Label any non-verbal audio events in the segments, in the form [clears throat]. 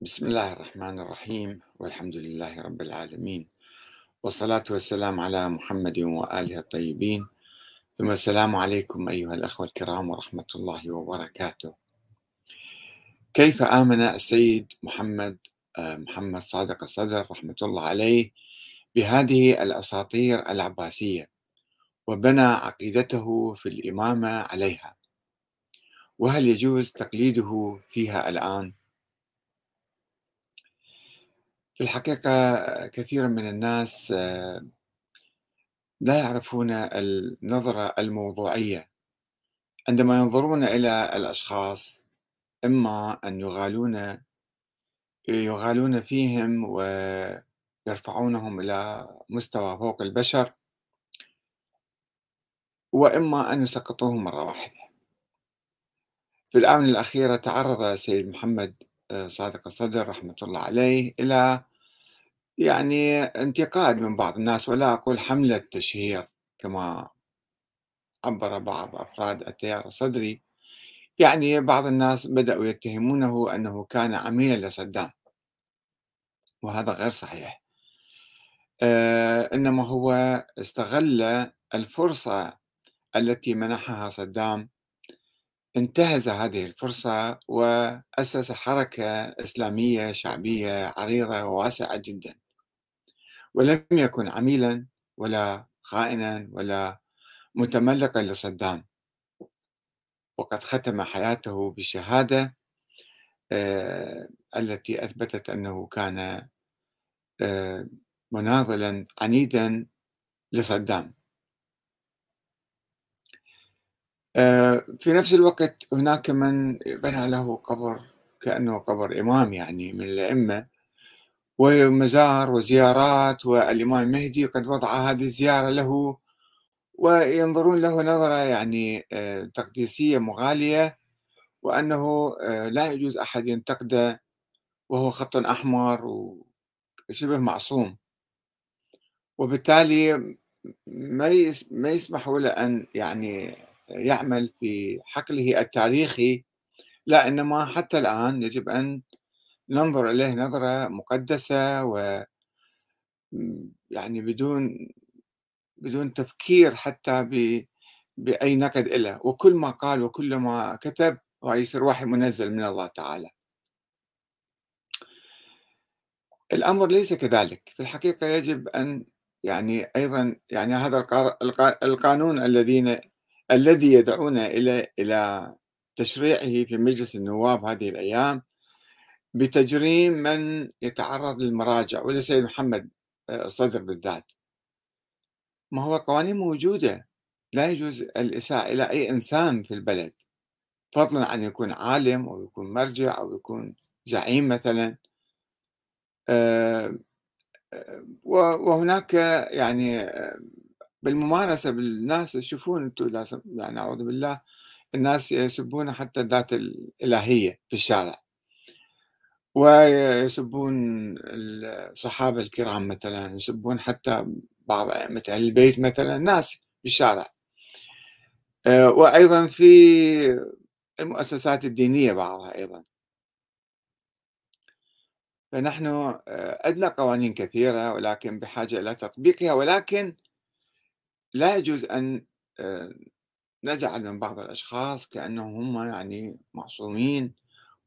بسم الله الرحمن الرحيم والحمد لله رب العالمين والصلاة والسلام على محمد وآله الطيبين ثم السلام عليكم أيها الأخوة الكرام ورحمة الله وبركاته كيف آمن السيد محمد آه، محمد صادق الصدر رحمة الله عليه بهذه الأساطير العباسية وبنى عقيدته في الإمامة عليها وهل يجوز تقليده فيها الآن؟ في الحقيقة كثير من الناس لا يعرفون النظرة الموضوعية. عندما ينظرون إلى الأشخاص إما أن يغالون يغالون فيهم ويرفعونهم إلى مستوى فوق البشر وإما أن يسقطوهم مرة واحدة. في الآونة الأخيرة تعرض السيد محمد صادق الصدر رحمة الله عليه إلى يعني انتقاد من بعض الناس ولا أقول حملة تشهير كما عبر بعض أفراد التيار الصدري. يعني بعض الناس بدأوا يتهمونه أنه كان عميلا لصدام وهذا غير صحيح. آه إنما هو استغل الفرصة التي منحها صدام انتهز هذه الفرصة وأسس حركة إسلامية شعبية عريضة وواسعة جدا. ولم يكن عميلا ولا خائنا ولا متملقا لصدام. وقد ختم حياته بالشهادة آه، التي أثبتت أنه كان آه، مناضلا عنيدا لصدام آه، في نفس الوقت هناك من بنى له قبر كأنه قبر إمام يعني من الأئمة ومزار وزيارات والإمام المهدي قد وضع هذه الزيارة له وينظرون له نظرة يعني آه، تقديسية مغالية وأنه آه، لا يجوز أحد ينتقده وهو خط أحمر وشبه معصوم. وبالتالي ما يسمحوا له أن يعني يعمل في حقله التاريخي. لا إنما حتى الآن يجب أن ننظر إليه نظرة مقدسة و يعني بدون بدون تفكير حتى ب بأي نقد له وكل ما قال وكل ما كتب هو يصير وحي منزل من الله تعالى. الأمر ليس كذلك. في الحقيقة يجب أن يعني أيضا يعني هذا القانون الذين الذي يدعون إلى إلى تشريعه في مجلس النواب هذه الأيام بتجريم من يتعرض للمراجع ولسيد محمد آه، الصدر بالذات. ما هو قوانين موجودة لا يجوز الإساءة إلى أي إنسان في البلد فضلا عن يكون عالم أو يكون مرجع أو يكون زعيم مثلا. آه، آه، وهناك يعني بالممارسة بالناس تشوفون لازم يعني أعوذ بالله الناس يسبون حتى الذات الإلهية في الشارع. ويسبون الصحابة الكرام مثلا يسبون حتى بعض أئمة البيت مثلا ناس في الشارع. آه، وأيضا في المؤسسات الدينية بعضها أيضا. فنحن آه، عندنا قوانين كثيرة ولكن بحاجة إلى تطبيقها ولكن لا يجوز أن آه، نجعل من بعض الأشخاص كأنهم هم يعني معصومين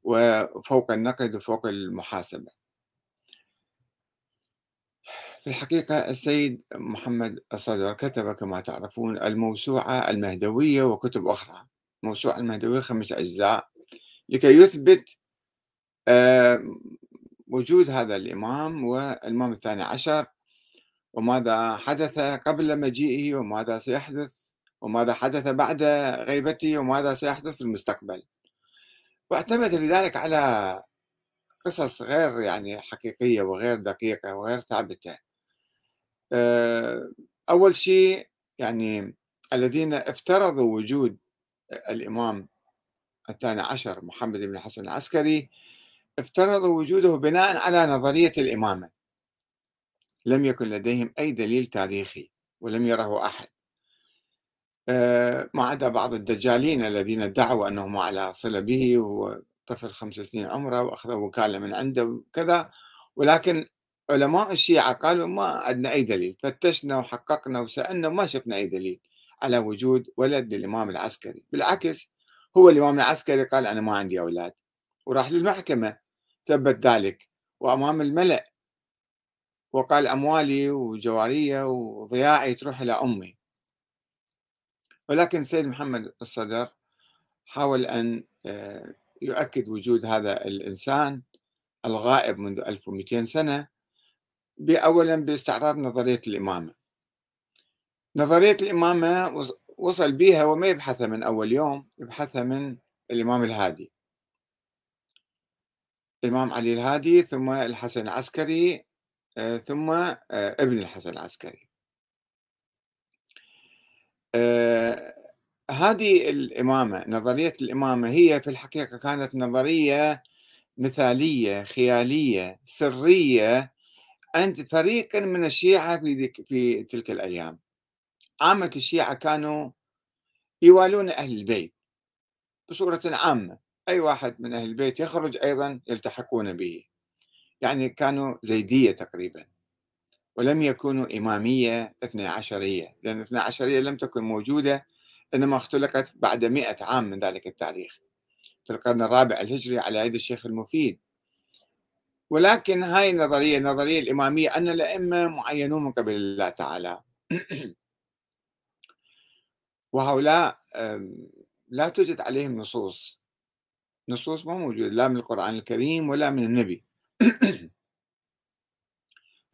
وفوق النقد وفوق المحاسبة. في الحقيقة السيد محمد الصدر كتب كما تعرفون الموسوعة المهدوية وكتب أخرى. موسوعة المهدوية خمس أجزاء لكي يثبت آه، وجود هذا الإمام والإمام الثاني عشر وماذا حدث قبل مجيئه وماذا سيحدث وماذا حدث بعد غيبته وماذا سيحدث في المستقبل. واعتمد لذلك على قصص غير يعني حقيقية وغير دقيقة وغير ثابتة. آه، أول شيء يعني الذين افترضوا وجود الإمام الثاني عشر محمد بن الحسن العسكري افترضوا وجوده بناء على نظرية الإمامة. لم يكن لديهم أي دليل تاريخي ولم يره أحد. آه، ما عدا بعض الدجالين الذين ادعوا أنهم على صلة به طفل خمس سنين عمره وأخذ وكالة من عنده وكذا ولكن علماء الشيعة قالوا ما عندنا أي دليل فتشنا وحققنا وسألنا وما شفنا أي دليل على وجود ولد للإمام العسكري. بالعكس هو الإمام العسكري قال أنا ما عندي أولاد وراح للمحكمة ثبت ذلك وأمام الملأ وقال أموالي وجوارية وضياعي تروح إلى أمي. ولكن سيد محمد الصدر حاول أن آه، يؤكد وجود هذا الإنسان الغائب منذ 1200 سنة أولا باستعراض نظرية الإمامة. نظرية الإمامة وصل بها وما يبحثها من أول يوم يبحثها من الإمام الهادي. الإمام علي الهادي ثم الحسن العسكري ثم آه، ابن الحسن العسكري. آه، هذه الإمامة نظرية الإمامة هي في الحقيقة كانت نظرية مثالية خيالية سرية عند فريق من الشيعة في, في تلك الأيام. عامة الشيعة كانوا يوالون أهل البيت بصورة عامة. أي واحد من أهل البيت يخرج أيضا يلتحقون به. يعني كانوا زيدية تقريبا ولم يكونوا إمامية اثنى عشرية لأن اثنى عشرية لم تكن موجودة إنما اختلقت بعد مئة عام من ذلك التاريخ في القرن الرابع الهجري على يد الشيخ المفيد. ولكن هاي النظرية النظرية الإمامية أن الأئمة معينون من قبل الله تعالى. [clears throat] وهؤلاء لا توجد عليهم نصوص. نصوص ما موجودة لا من القرآن الكريم ولا من النبي. [clears throat]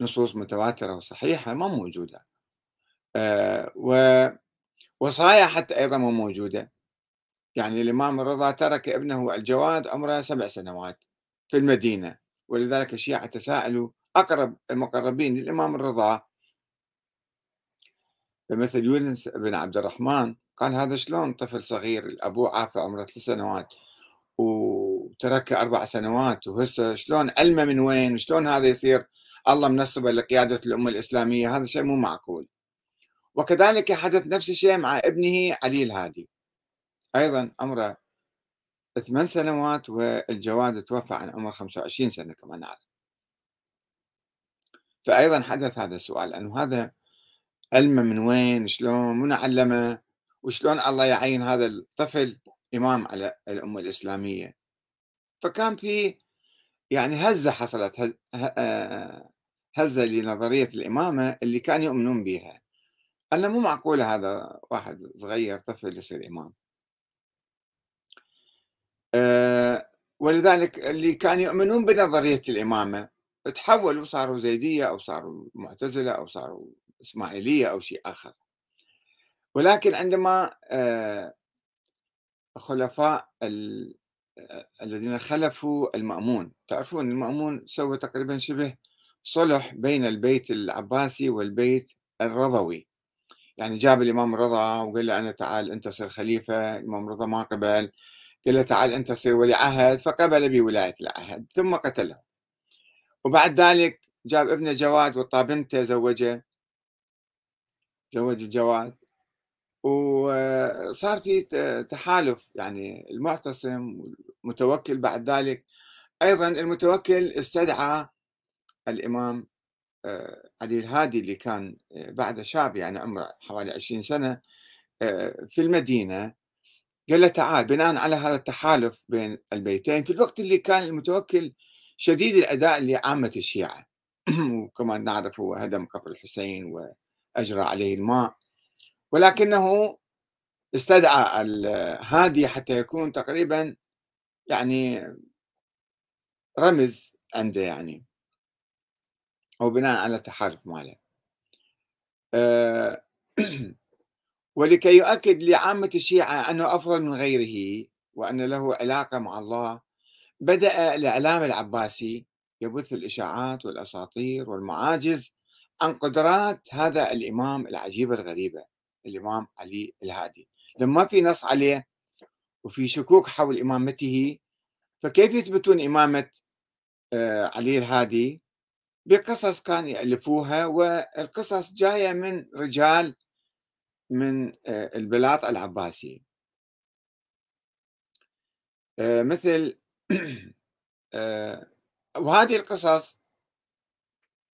نصوص متواترة وصحيحة ما موجودة. آه، ووصايا حتى أيضا ما موجودة. يعني الإمام الرضا ترك ابنه الجواد عمره سبع سنوات في المدينة ولذلك الشيعة تساءلوا أقرب المقربين للإمام الرضا. مثل يونس بن عبد الرحمن قال هذا شلون طفل صغير أبوه عافى عمره ثلاث سنوات وترك أربع سنوات وهسه شلون علمه من وين وشلون هذا يصير؟ الله منصبه لقيادة الأمة الإسلامية هذا شيء مو معقول. وكذلك حدث نفس الشيء مع ابنه علي الهادي. أيضا عمره ثمان سنوات والجواد توفى عن عمر 25 سنة كما نعرف فأيضا حدث هذا السؤال أنه هذا علمه من وين شلون من علمه وشلون الله يعين هذا الطفل إمام على الأمة الإسلامية؟ فكان في يعني هزة حصلت آه، هزة لنظرية الإمامة اللي كانوا يؤمنون بها أن مو معقولة هذا واحد صغير طفل يصير إمام. آه، ولذلك اللي كانوا يؤمنون بنظرية الإمامة تحولوا صاروا زيدية أو صاروا معتزلة أو صاروا إسماعيلية أو شيء آخر. ولكن عندما آه، خلفاء الذين خلفوا المأمون. تعرفون المأمون سوى تقريبا شبه صلح بين البيت العباسي والبيت الرضوي. يعني جاب الإمام الرضا وقال له أنا تعال أنت صير خليفة الإمام الرضا ما قبل. قال له تعال أنت صير ولي عهد فقبل بولاية العهد ثم قتله وبعد ذلك جاب ابنه جواد وطاب بنته زوجه. زوج الجواد. وصار في تحالف يعني المعتصم والمتوكل بعد ذلك. أيضا المتوكل استدعى الإمام آه، علي الهادي اللي كان آه، بعد شاب يعني عمره حوالي 20 سنة آه، في المدينة. قال له تعال بناء على هذا التحالف بين البيتين في الوقت اللي كان المتوكل شديد الأداء لعامة الشيعة. [clears throat] وكما نعرف هو هدم قبر الحسين وأجرى عليه الماء. ولكنه استدعى الهادي حتى يكون تقريبا يعني رمز عنده يعني. أو بناء على التحالف ماله. أه [clears throat] ولكي يؤكد لعامة الشيعة أنه أفضل من غيره وأن له علاقة مع الله بدأ الإعلام العباسي يبث الإشاعات والأساطير والمعاجز عن قدرات هذا الإمام العجيبة الغريبة. الإمام علي الهادي. لما في نص عليه وفي شكوك حول إمامته فكيف يثبتون إمامة آه، علي الهادي؟ بقصص كان يألفوها والقصص جاية من رجال من آه، البلاط العباسي. آه، مثل [clears throat] وهذه القصص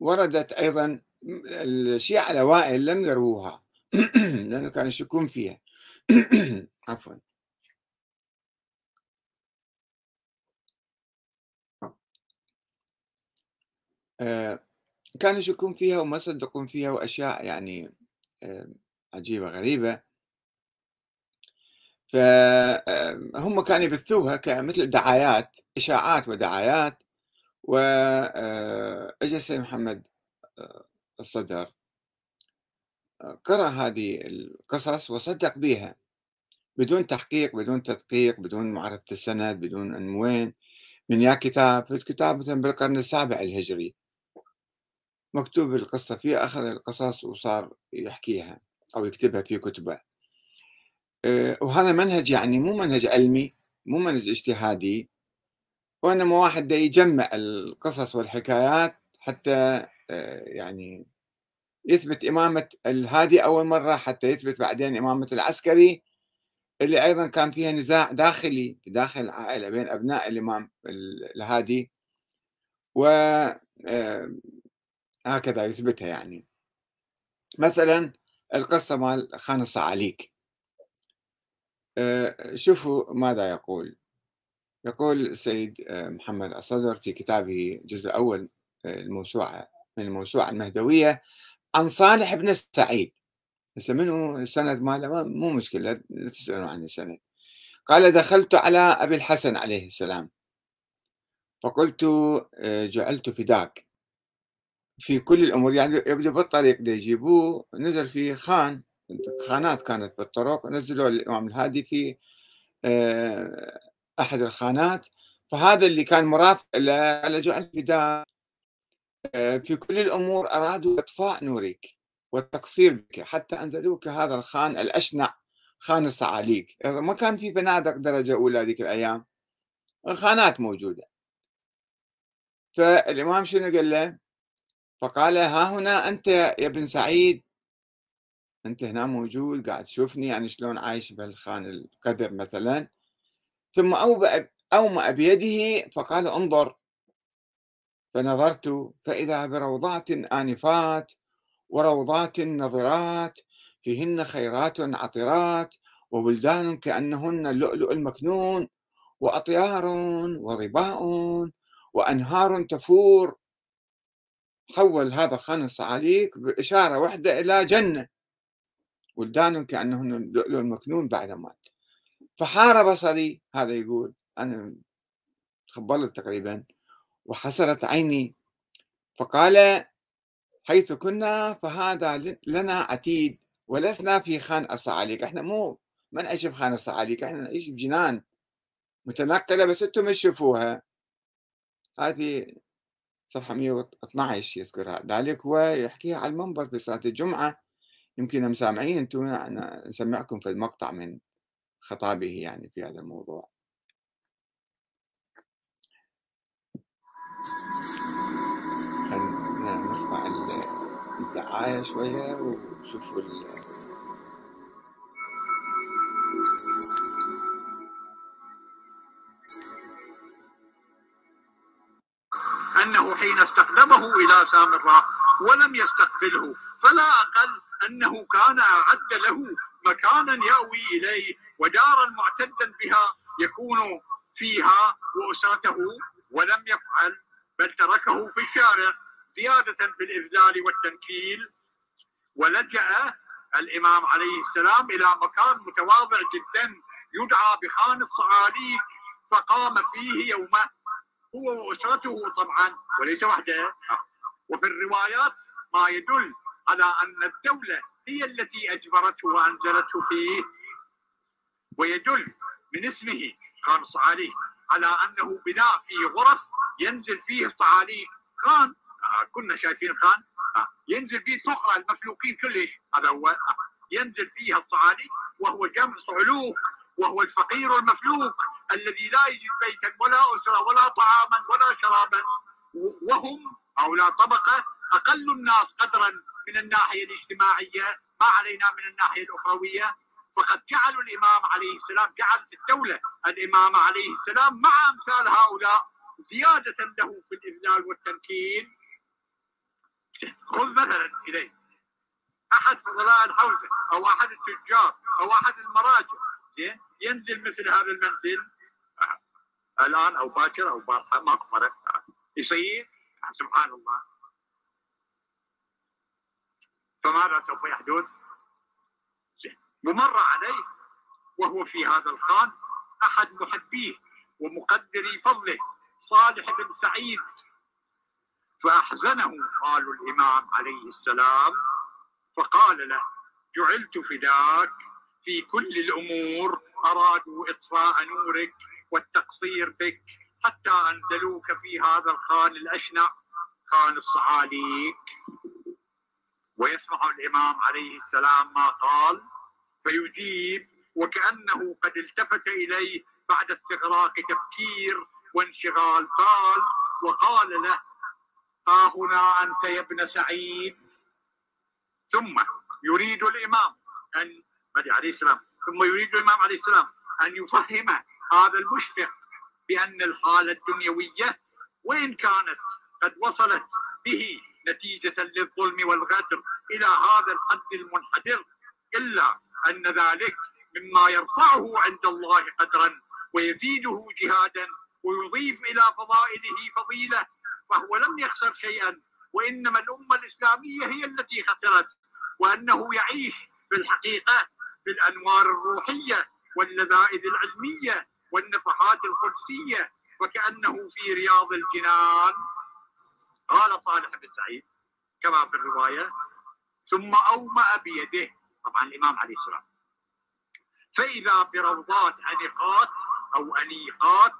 وردت أيضا الشيعة الأوائل لم يروها. [clears throat] لأنه كانوا يشكون فيها. [clears throat] عفوا. آه، كانوا يشكون فيها وما يصدقون فيها وأشياء يعني آه، عجيبة غريبة. فهم كانوا يبثوها كمثل دعايات إشاعات ودعايات وأجى السيد محمد الصدر. قرأ هذه القصص وصدق بها بدون تحقيق بدون تدقيق بدون معرفة السند بدون من وين من يا كتاب الكتاب مثلا بالقرن السابع الهجري. مكتوب القصة فيه أخذ القصص وصار يحكيها أو يكتبها في كتبه. آه، وهذا منهج يعني مو منهج علمي مو منهج اجتهادي وإنما واحد يجمع القصص والحكايات حتى آه، يعني يثبت إمامة الهادي أول مرة حتى يثبت بعدين إمامة العسكري اللي أيضا كان فيها نزاع داخلي داخل العائلة بين أبناء الإمام الهادي. و آه، يثبتها يعني. مثلا القصة مال خان الصعاليك آه، شوفوا ماذا يقول. يقول السيد آه، محمد الصدر في كتابه الجزء الأول الموسوعة من الموسوعة المهدوية عن صالح بن السعيد هسه منو؟ السند ماله؟ مو مشكلة لا تسألوا عن السند قال دخلت على أبي الحسن عليه السلام. فقلت آه، جعلت فداك. في كل الأمور. يعني يبدو بالطريق دي يجيبوه. نزل في خان. خانات كانت بالطرق. نزلوا الإمام الهادي في آه، أحد الخانات. فهذا اللي كان مرافق له جعلت فداك. في كل الأمور أرادوا إطفاء نورك والتقصير بك حتى أنزلوك هذا الخان الأشنع خان الصعاليك ما كان في بنادق درجة أولى ذيك الأيام الخانات موجودة. فالإمام شنو قال له؟ فقال ها هنا أنت يا ابن سعيد. أنت هنا موجود قاعد تشوفني يعني شلون عايش بهالخان القدر مثلا. ثم أومأ بيده فقال انظر. فنظرت فإذا بروضات آنفات وروضات نظرات فيهن خيرات عطرات وبلدان كأنهن اللؤلؤ المكنون وأطيار وظباء وأنهار تفور. حول هذا خان الصعاليك بإشارة واحدة إلى جنة. ولدان كأنهن اللؤلؤ المكنون بعد مات فحار بصري هذا يقول. أنا خبرت تقريبا. وحسرت عيني فقال حيث كنا فهذا لنا عتيد ولسنا في خان الصعاليك إحنا مو ما نعيش بخان الصعاليك إحنا نعيش بجنان متنقلة بس أنتم تشوفوها هذه صفحة 112 يذكرها. ذلك هو يحكيها على المنبر في صلاة الجمعة. يمكن مسامعين أنتم نسمعكم في المقطع من خطابه يعني في هذا الموضوع. نرفع الدعاية شوية وشوفوا أنه حين استخدمه إلى سامراء ولم يستقبله فلا أقل أنه كان أعد له مكانا يأوي إليه ودارا معتدا بها يكون فيها وأسرته ولم يفعل بل تركه في الشارع زيادة في الإذلال والتنكيل ولجأ الإمام عليه السلام إلى مكان متواضع جدا يدعى بخان الصعاليك فقام فيه يومه. هو وأسرته طبعا وليس وحده. وفي الروايات ما يدل على أن الدولة هي التي أجبرته وأنزلته فيه. ويدل من اسمه خان الصعاليك على أنه بناء في غرف ينزل فيه الصعاليك خان. آه كنا شايفين خان. آه ينزل فيه صخرة المفلوكين كلش. هذا هو. آه ينزل فيها الصعاليك وهو جمع صعلوك وهو الفقير المفلوك الذي لا يجد بيتا ولا أسرة ولا طعاما ولا شرابا. وهم هؤلاء طبقة أقل الناس قدرا من الناحية الاجتماعية. ما علينا من الناحية الأخروية. فقد جعلوا الإمام عليه السلام جعل الدولة الإمام عليه السلام مع أمثال هؤلاء زيادة له في الإذلال والتمكين. خذ مثلا إليه. أحد فضلاء الحوزة أو أحد التجار أو أحد المراجع ينزل مثل هذا المنزل. الآن أو باكر أو بارحة ماكو فرق. يصير؟ سبحان الله. فماذا سوف يحدث؟ ومر عليه وهو في هذا الخان أحد محبيه ومقدري فضله صالح بن سعيد. فأحزنه قال الإمام عليه السلام فقال له جعلت فداك في كل الأمور أرادوا إطفاء نورك والتقصير بك حتى أنزلوك في هذا الخان الأشنع خان الصعاليك. ويسمع الإمام عليه السلام ما قال فيجيب وكأنه قد التفت إليه بعد استغراق تفكير وانشغال بال وقال له ها هنا أنت يا ابن سعيد. ثم يريد الإمام أن عليه السلام؟ ثم يريد الإمام عليه السلام أن يفهم هذا المشفق بأن الحالة الدنيوية وإن كانت قد وصلت به نتيجة للظلم والغدر إلى هذا الحد المنحدر إلا أن ذلك مما يرفعه عند الله قدرا ويزيده جهادا ويضيف إلى فضائله فضيلة فهو لم يخسر شيئا وإنما الأمة الإسلامية هي التي خسرت وأنه يعيش في الحقيقة بالأنوار الروحية واللذائذ العلمية والنفحات القدسية وكأنه في رياض الجنان. قال صالح بن سعيد كما في الرواية ثم أومأ بيده طبعا الإمام عليه السلام فإذا بروضات أنقات أو أنيقات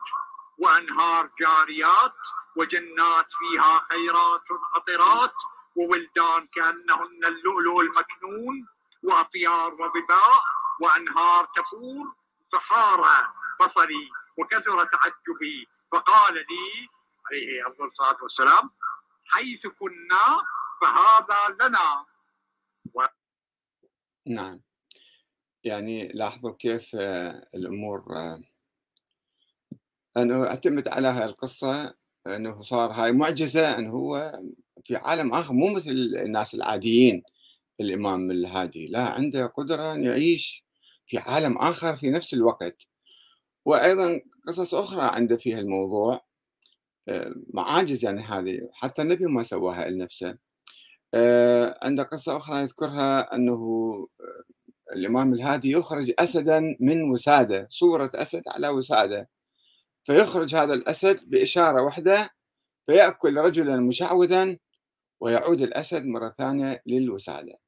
وأنهار جاريات وجنات فيها خيرات عطرات وولدان كأنهن اللؤلؤ المكنون وأطيار وظباء وأنهار تفور فحار بصري وكثر تعجبي فقال لي عليه أفضل الصلاة والسلام حيث كنا فهذا لنا. نعم. يعني لاحظوا كيف آه، الأمور آه، أنه اعتمد على هاي القصة أنه صار هاي معجزة أنه هو في عالم آخر مو مثل الناس العاديين الإمام الهادي لا عنده قدرة أن يعيش في عالم آخر في نفس الوقت. وأيضا قصص أخرى عنده فيها الموضوع آه، معاجز يعني هذه حتى النبي ما سواها لنفسه. آه، عنده قصة أخرى يذكرها أنه آه، الإمام الهادي يخرج أسدا من وسادة صورة أسد على وسادة. فيخرج هذا الأسد بإشارة واحدة فيأكل رجلا مشعوذا ويعود الأسد مرة ثانية للوسادة.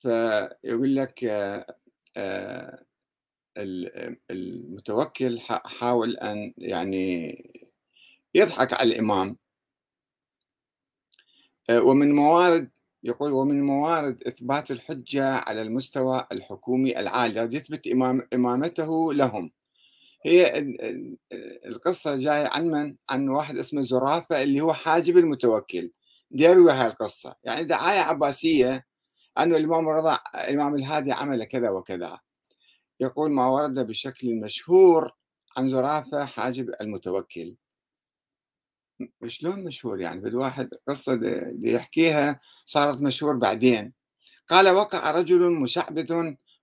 فيقول لك المتوكل حاول أن يعني يضحك على الإمام. ومن موارد يقول ومن موارد إثبات الحجة على المستوى الحكومي العالي. يثبت إمام إمامته لهم. هي القصة جاية عن من؟ عن واحد اسمه زرافة اللي هو حاجب المتوكل. يروي هاي القصة. يعني دعاية عباسية أنه الإمام الرضا الإمام الهادي عمل كذا وكذا. يقول ما ورد بشكل مشهور عن زرافة حاجب المتوكل. شلون مشهور يعني بد واحد قصة دي يحكيها صارت مشهور بعدين. قال وقع رجل مشعبذ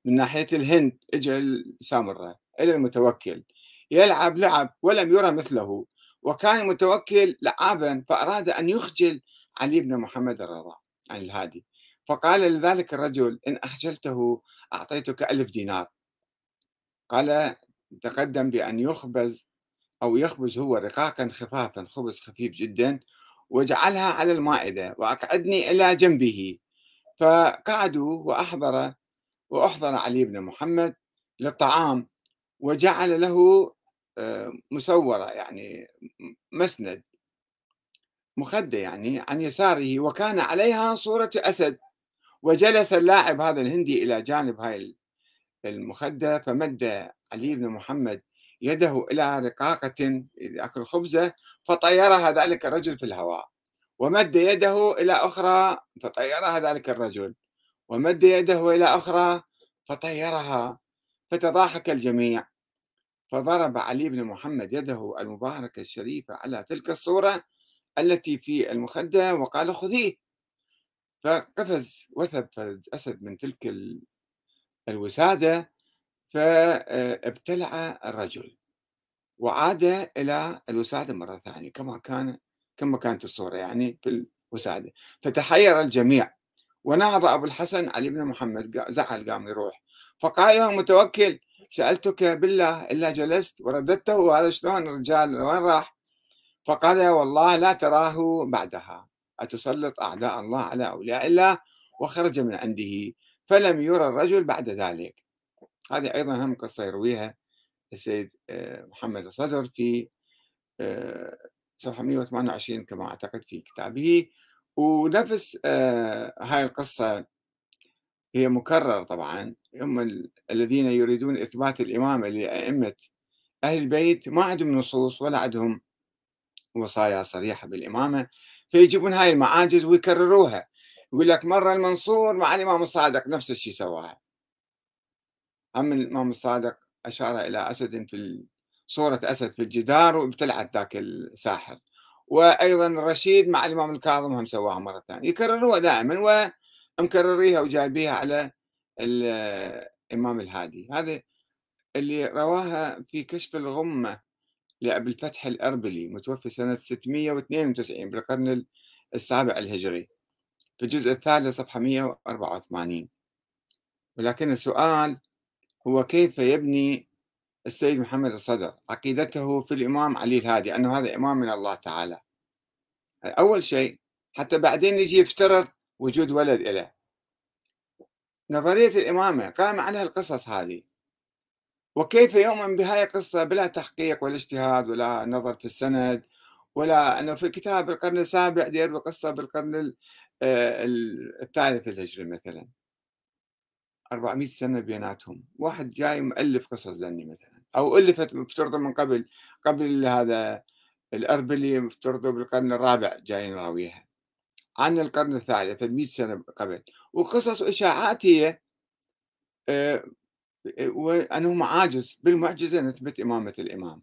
من ناحية الهند اجى السامرة إلى المتوكل. يلعب لعب ولم يرى مثله وكان المتوكل لعابا فأراد أن يخجل علي بن محمد الرضا عن الهادي. فقال لذلك الرجل إن أخجلته أعطيتك ألف دينار. قال تقدم بأن يخبز أو يخبز هو رقاقا خفافا خبز خفيف جدا وجعلها على المائدة وأقعدني إلى جنبه. فقعدوا وأحضر وأحضر علي بن محمد للطعام وجعل له آه، مسورة يعني مسند مخدة يعني عن يساره وكان عليها صورة أسد. وجلس اللاعب هذا الهندي إلى جانب هاي المخدة فمد علي بن محمد يده إلى رقاقة يأكل خبزة فطيرها ذلك الرجل في الهواء ومد يده إلى أخرى فطيرها ذلك الرجل ومد يده إلى أخرى فطيرها فتضاحك الجميع. فضرب علي بن محمد يده المباركة الشريفة على تلك الصورة التي في المخدة وقال خذيه. فقفز وثب أسد من تلك الوسادة فابتلع الرجل وعاد إلى الوسادة مرة ثانية كما كان كما كانت الصورة يعني في الوسادة. فتحير الجميع. ونهض أبو الحسن علي بن محمد زعل قام يروح. فقال له المتوكل سألتك بالله إلا جلست ورددته هذا شلون الرجال وين راح؟ فقال والله لا تراه بعدها. أتسلط أعداء الله على أولياء الله وخرج من عنده فلم يرى الرجل بعد ذلك. هذه أيضا هم قصة يرويها السيد آه، محمد الصدر في آه، صفحة 128 كما أعتقد في كتابه. ونفس آه، هاي القصة هي مكرر طبعا. هم الذين يريدون إثبات الإمامة لأئمة أهل البيت ما عندهم نصوص ولا عندهم وصايا صريحة بالإمامة فيجيبون هاي المعاجز ويكرروها. يقول لك مرة المنصور مع الإمام الصادق نفس الشيء سواها. أما الإمام الصادق أشار إلى أسد في صورة أسد في الجدار وابتلعت ذاك الساحر. وأيضا الرشيد مع الإمام الكاظم هم سواها مرة ثانية. يكرروها دائما ومكرريها وجايبيها على الإمام الهادي. هذا اللي رواها في كشف الغمة لأبي الفتح الأربلي متوفي سنة 692 بالقرن السابع الهجري في الجزء الثالث صفحة 184 ولكن السؤال هو كيف يبني السيد محمد الصدر؟ عقيدته في الإمام علي الهادي أنه هذا إمام من الله تعالى. أول شيء حتى بعدين يجي يفترض وجود ولد له نظرية الإمامة قام عليها القصص هذه. وكيف يؤمن بهاي القصة؟ بلا تحقيق ولا اجتهاد ولا نظر في السند ولا أنه في كتاب القرن السابع دير بقصة بالقرن آه، الثالث الهجري مثلا. 400 سنة بيناتهم. واحد جاي مؤلف قصص ذني مثلا أو ألفت مفترضة من قبل قبل هذا الأربلي مفترضة بالقرن الرابع جايين راويها عن القرن الثالث 100 سنة قبل. وقصص وإشاعات هي آه، وأنه معاجز. بالمعجزة نثبت إمامة الإمام.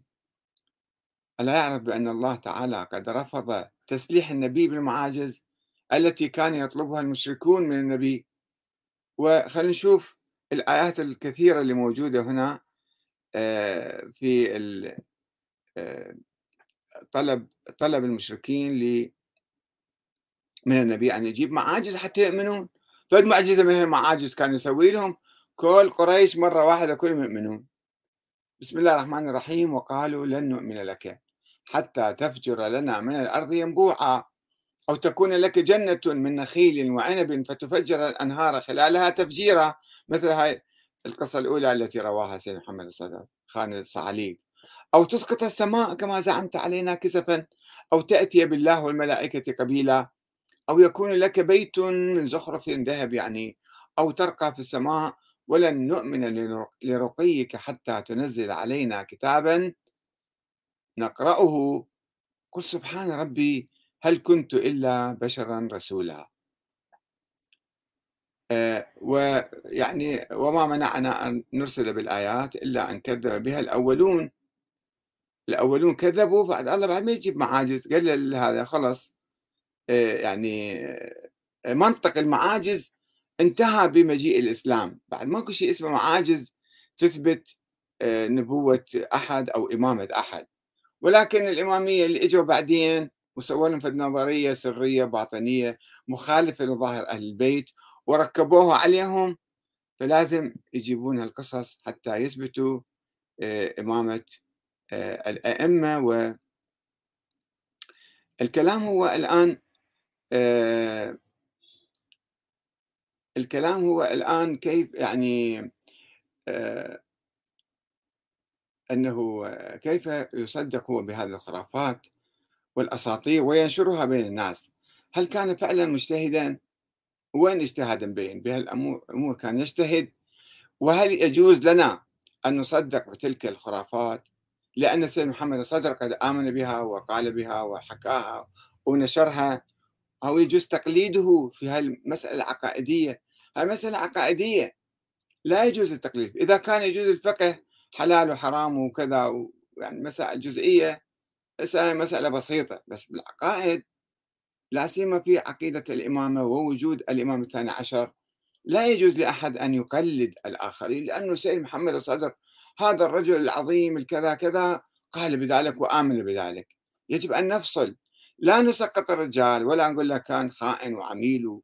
ألا يعرف بأن الله تعالى قد رفض تسليح النبي بالمعاجز التي كان يطلبها المشركون من النبي؟ وخلينا نشوف الآيات الكثيرة اللي موجودة هنا آه، في آه، طلب طلب المشركين ل من النبي أن يجيب معاجز حتى يؤمنون. فد معجزة من المعاجز كان يسوي لهم كل قريش مرة واحدة كلهم يؤمنون. بسم الله الرحمن الرحيم وقالوا لن نؤمن لك حتى تفجر لنا من الأرض ينبوعا. أو تكون لك جنة من نخيل وعنب فتفجر الأنهار خلالها تفجيرا. مثل هاي القصة الأولى التي رواها سيد محمد الصدر خان الصعاليق أو تسقط السماء كما زعمت علينا كسفا أو تأتي بالله والملائكة قبيلا. أو يكون لك بيت من زخرف ذهب يعني. أو ترقى في السماء. ولن نؤمن لرقيك حتى تنزل علينا كتابا نقرأه. قل سبحان ربي. هل كنت إلا بشرا رسولا؟ آه، ويعني وما منعنا أن نرسل بالآيات إلا أن كذب بها الأولون. الأولون كذبوا بعد الله بعد ما يجيب معاجز قال هذا خلص آه، يعني آه، منطق المعاجز انتهى بمجيء الإسلام. بعد ماكو شيء اسمه معاجز تثبت نبوة أحد أو إمامة أحد. ولكن الإمامية اللي إجوا بعدين وسووا لهم نظرية سرية باطنية مخالفة لظاهر أهل البيت وركبوها عليهم. فلازم يجيبون القصص حتى يثبتوا آه، إمامة آه، الأئمة. الكلام هو الآن آه، الكلام هو الآن كيف يعني أنه كيف يصدق هو بهذه الخرافات. والأساطير وينشرها بين الناس. هل كان فعلا مجتهدا؟ وين اجتهاد مبين بهالأمور كان يجتهد. وهل يجوز لنا أن نصدق بتلك الخرافات؟ لأن السيد محمد الصدر قد آمن بها وقال بها وحكاها ونشرها. أو يجوز تقليده في هالمسألة العقائدية؟ هاي مسألة عقائدية لا يجوز التقليد. إذا كان يجوز الفقه حلال وحرام وكذا يعني مسائل جزئية مسألة بسيطة بس بالعقائد. لا سيما في عقيدة الإمامة ووجود الإمام الثاني عشر. لا يجوز لأحد أن يقلد الآخرين لأنه سيد محمد الصدر هذا الرجل العظيم الكذا كذا قال بذلك وآمن بذلك. يجب أن نفصل. لا نسقط الرجال ولا نقول له كان خائن وعميل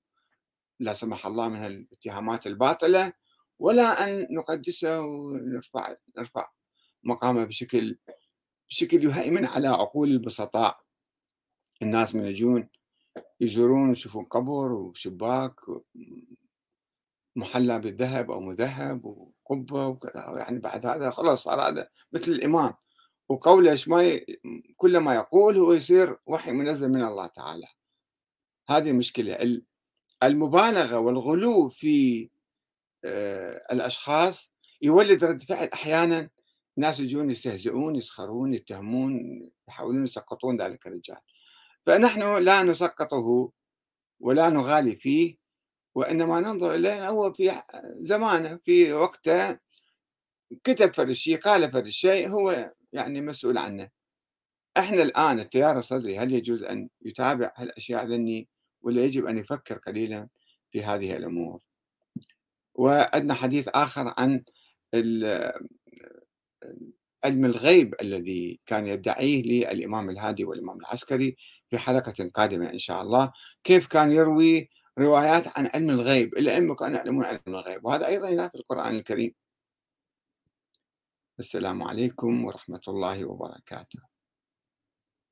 لا سمح الله من الاتهامات الباطلة ولا أن نقدسه ونرفع نرفع مقامه بشكل بشكل يهيمن على عقول البسطاء. الناس من يجون يزورون ويشوفون قبر وشباك محلى بالذهب أو مذهب وقبة وكذا يعني بعد هذا خلاص صار هذا مثل الإمام. وقوله إيش ما ي... كل ما يقول هو يصير وحي منزل من الله تعالى. هذه المشكلة المبالغة والغلو في آه، الأشخاص يولد رد فعل أحيانا ناس يجون يستهزئون يسخرون يتهمون يحاولون يسقطون ذلك الرجال. فنحن لا نسقطه ولا نغالي فيه وإنما ننظر إليه هو في زمانه في وقته كتب فرد الشيء قال فرد الشيء هو يعني مسؤول عنه. إحنا الآن التيار الصدري هل يجوز أن يتابع هالأشياء ذني ولا يجب أن يفكر قليلا في هذه الأمور؟ وعندنا حديث آخر عن علم الغيب الذي كان يدعيه للإمام الهادي والإمام العسكري في حلقة قادمة إن شاء الله. كيف كان يروي روايات عن علم الغيب؟ الأئمة كانوا يعلمون علم الغيب وهذا أيضا ينافي القرآن الكريم. السلام عليكم ورحمة الله وبركاته.